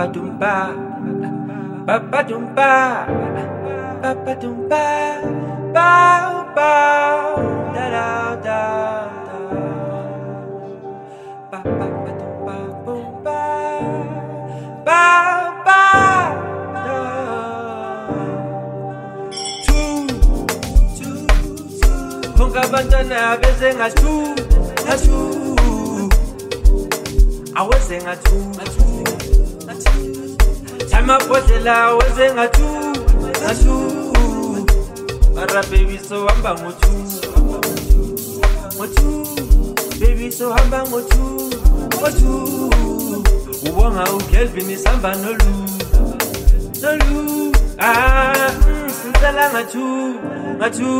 Papa Dumba, Papa Dumba, Papa Dumba, bow bow, da da da. Papa Dumba, Bumba, bow bow, da. Two, two, two. Konga bantana bezenga two, two. Awezenga two mabhodhlela wezenga tu atu mara baby so hamba ngotu. Ngotu baby so hamba ngotu. Ngotu. Ubonga ugelvin isihamba nolu. Nolu. Ah mm, sizala ngatu ngatu.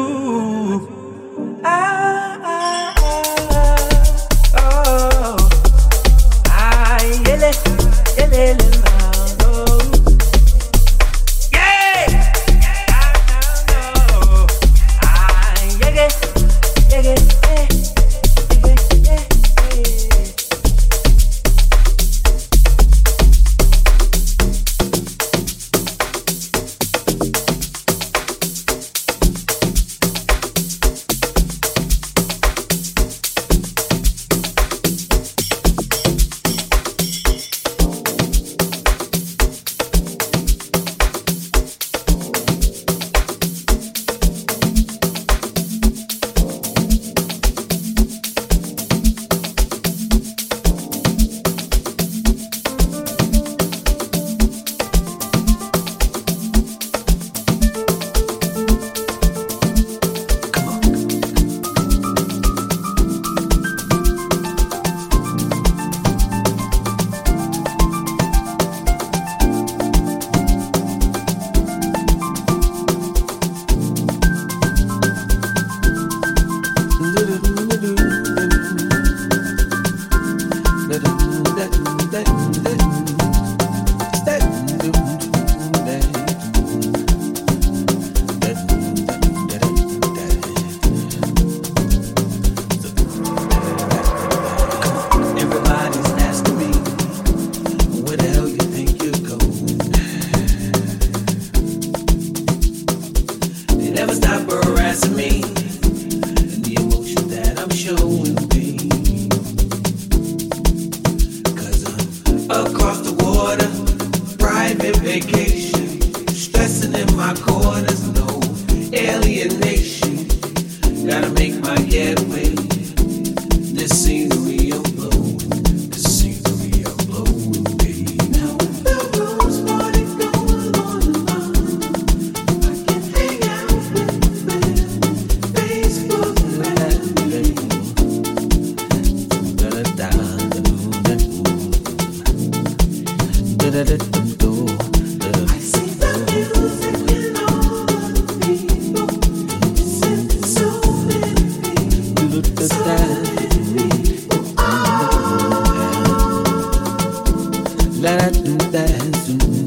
dancing.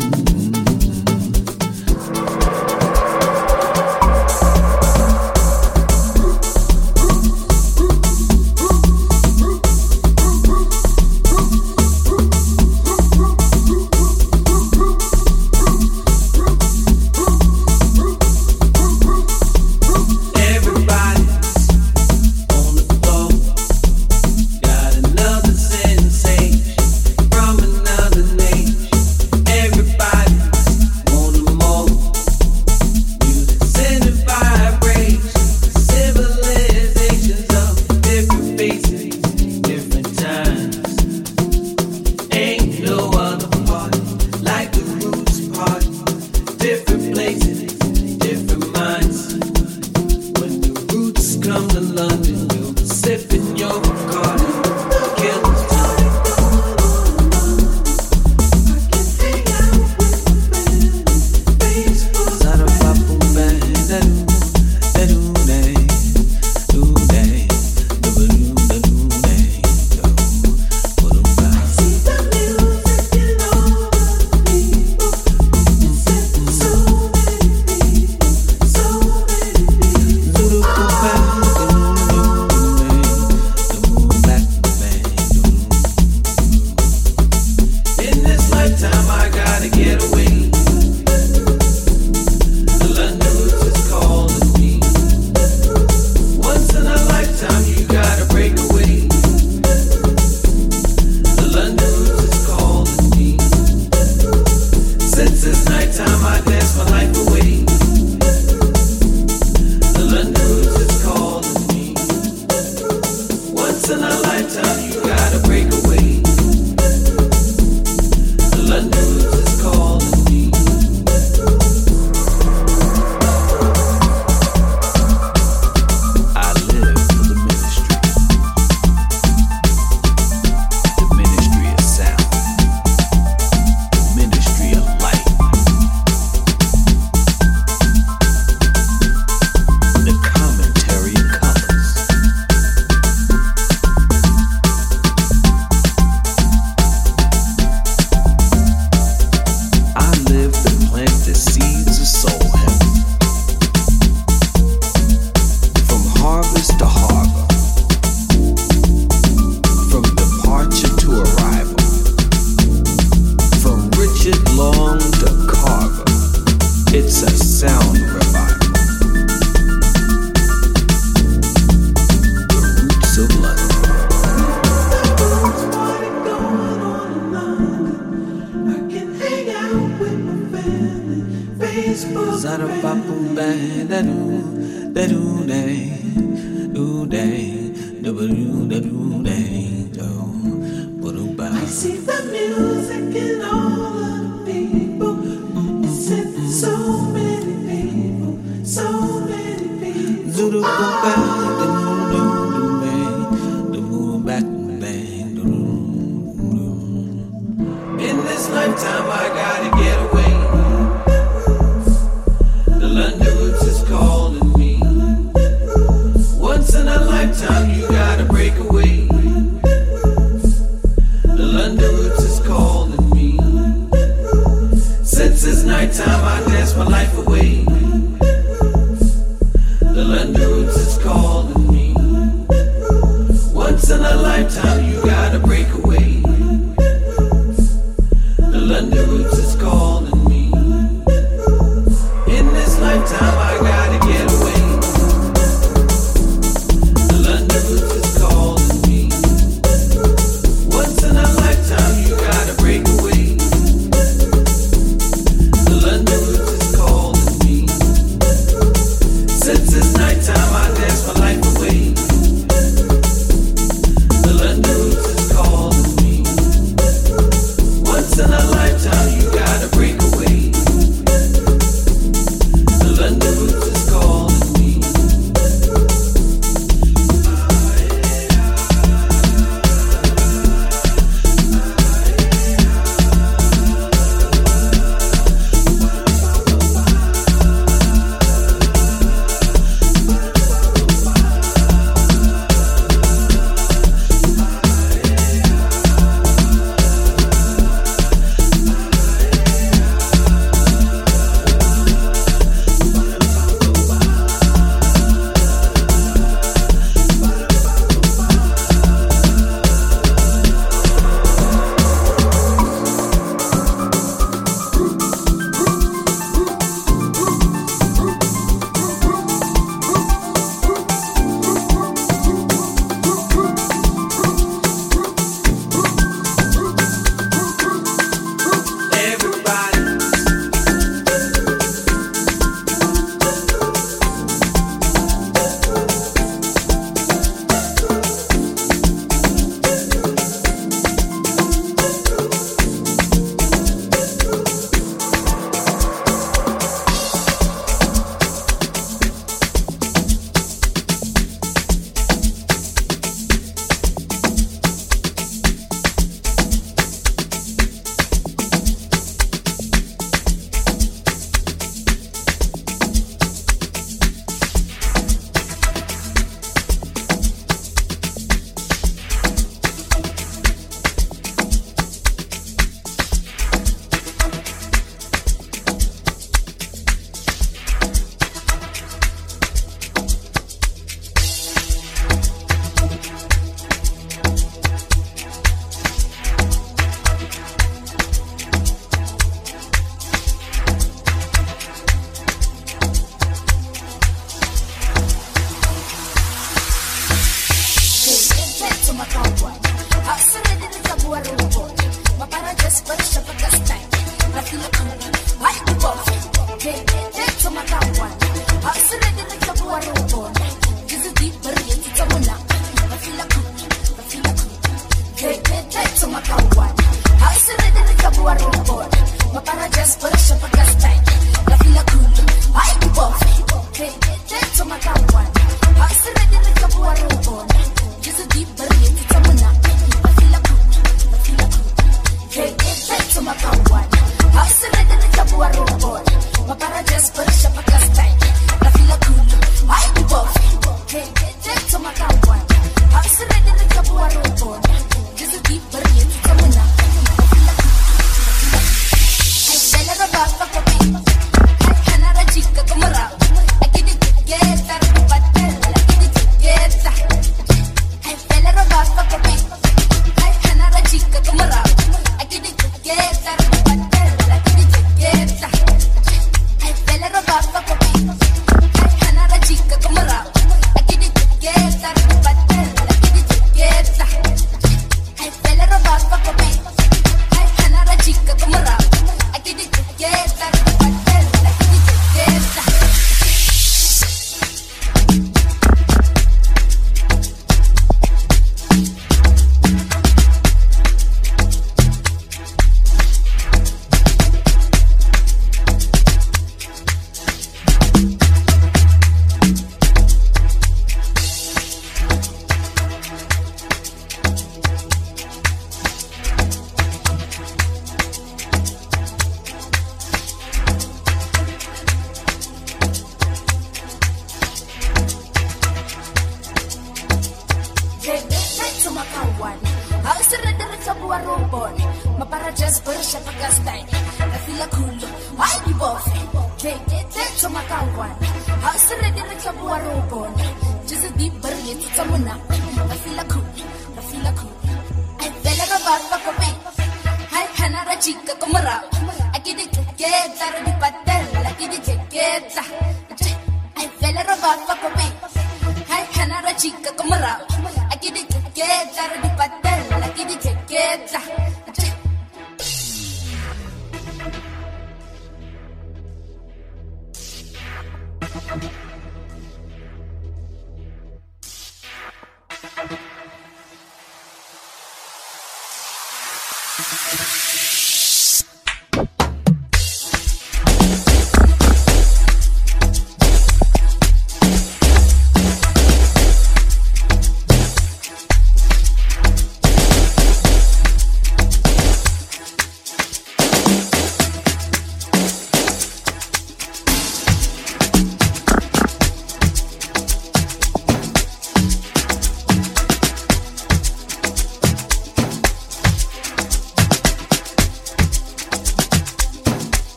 A lifetime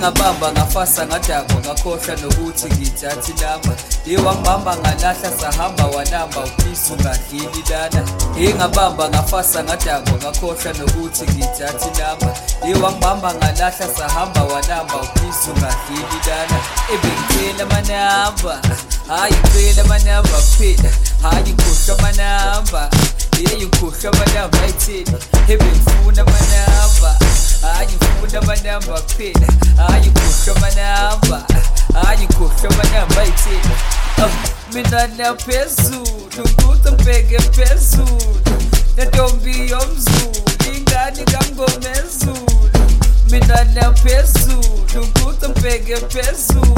ngabamba ngafasa ngadakwa ngakhohlwa nokuthi ngithathi lamba iwangibamba ngalahla sahamba wanamba uphisa ungadlili lana. Ingabamba ngafasa ngadakwa ngakhohlwa nokuthi ngithathi lamba iwangibamba ngalahla sahamba wanamba uphisa ungadlili lana. Ebengicela amanamba hayi phela amanamba phela hayi khohlwa amanamba yeyi khohlwa amanamba ayithini ebengifuna amanamba hayi kuphela hayi kuhle amanamba hayi ah, ah, kuhle amanamba ayithini mina naphezulu ukuthi ngibheke phezulu nentombi yomzulu ingane kamngomezulu mina naphezulu ukuthi ngibheke phezulu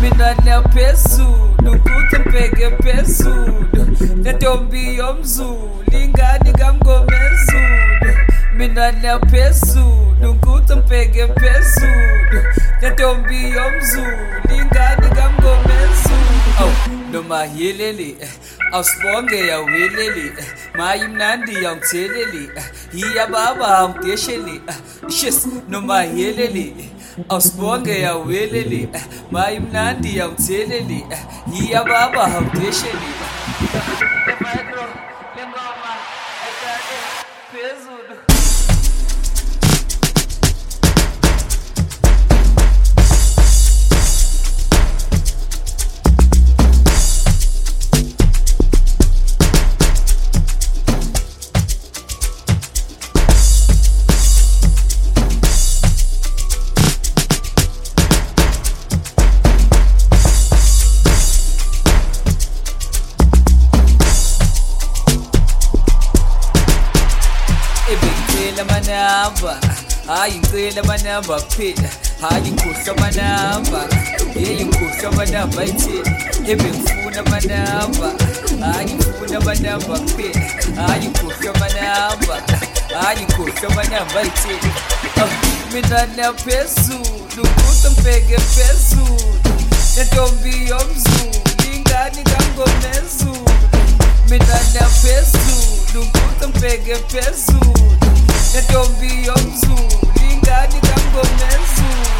mina naphezulu ukuthi mbheke phezulu nentombi yomzulu ingane kamngomezulu mina naphezulu ukuthi mbheke phezulu nentombi yomzulu ingane kamngomezulu aw noma yelele Asibonge yaweleli mayimnandi yawutheleli iyababa amdesheli shis noma yeleli Asibonge yaweleli mayimnandi yawutheleli iyababa amdesheli ebengicela amanamba hayi ngicela amanamba kuphela hayi ngikhohlwa amanamba yeyi ngikhohlwa amanamba ayitheni ebengifuna amanamba hayi ngifuna amanamba kuphela hayi ngikhohlwa amanamba hayi ngikhohlwa amanamba ayitheni mina naphezulu kuthi ngibheke phezulu nentombi yomzulu ingani kangomezulu mina naphezulu kuthi ngibheke phezulu nentombi yomzulu ingani kangomezulu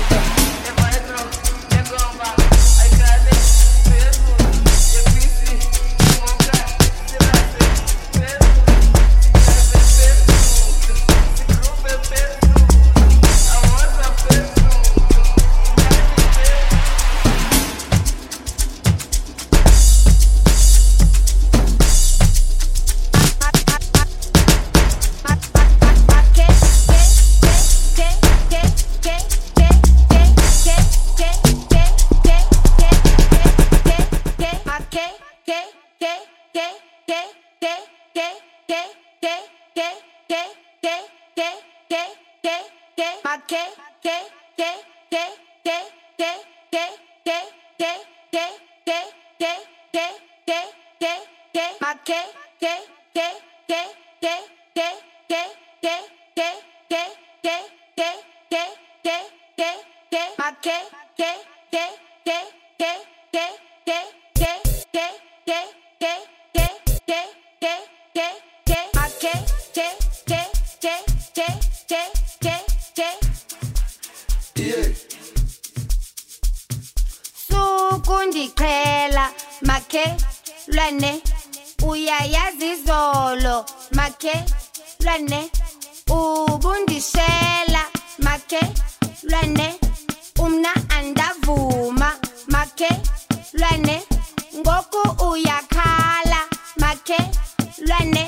J sukundiqhela makhe lwane. Uyayazi izolo makhe lwane. Ubundishela makhe lwane. Umna andavuma makhe lwane. Ngoku uyakhala makhe lwane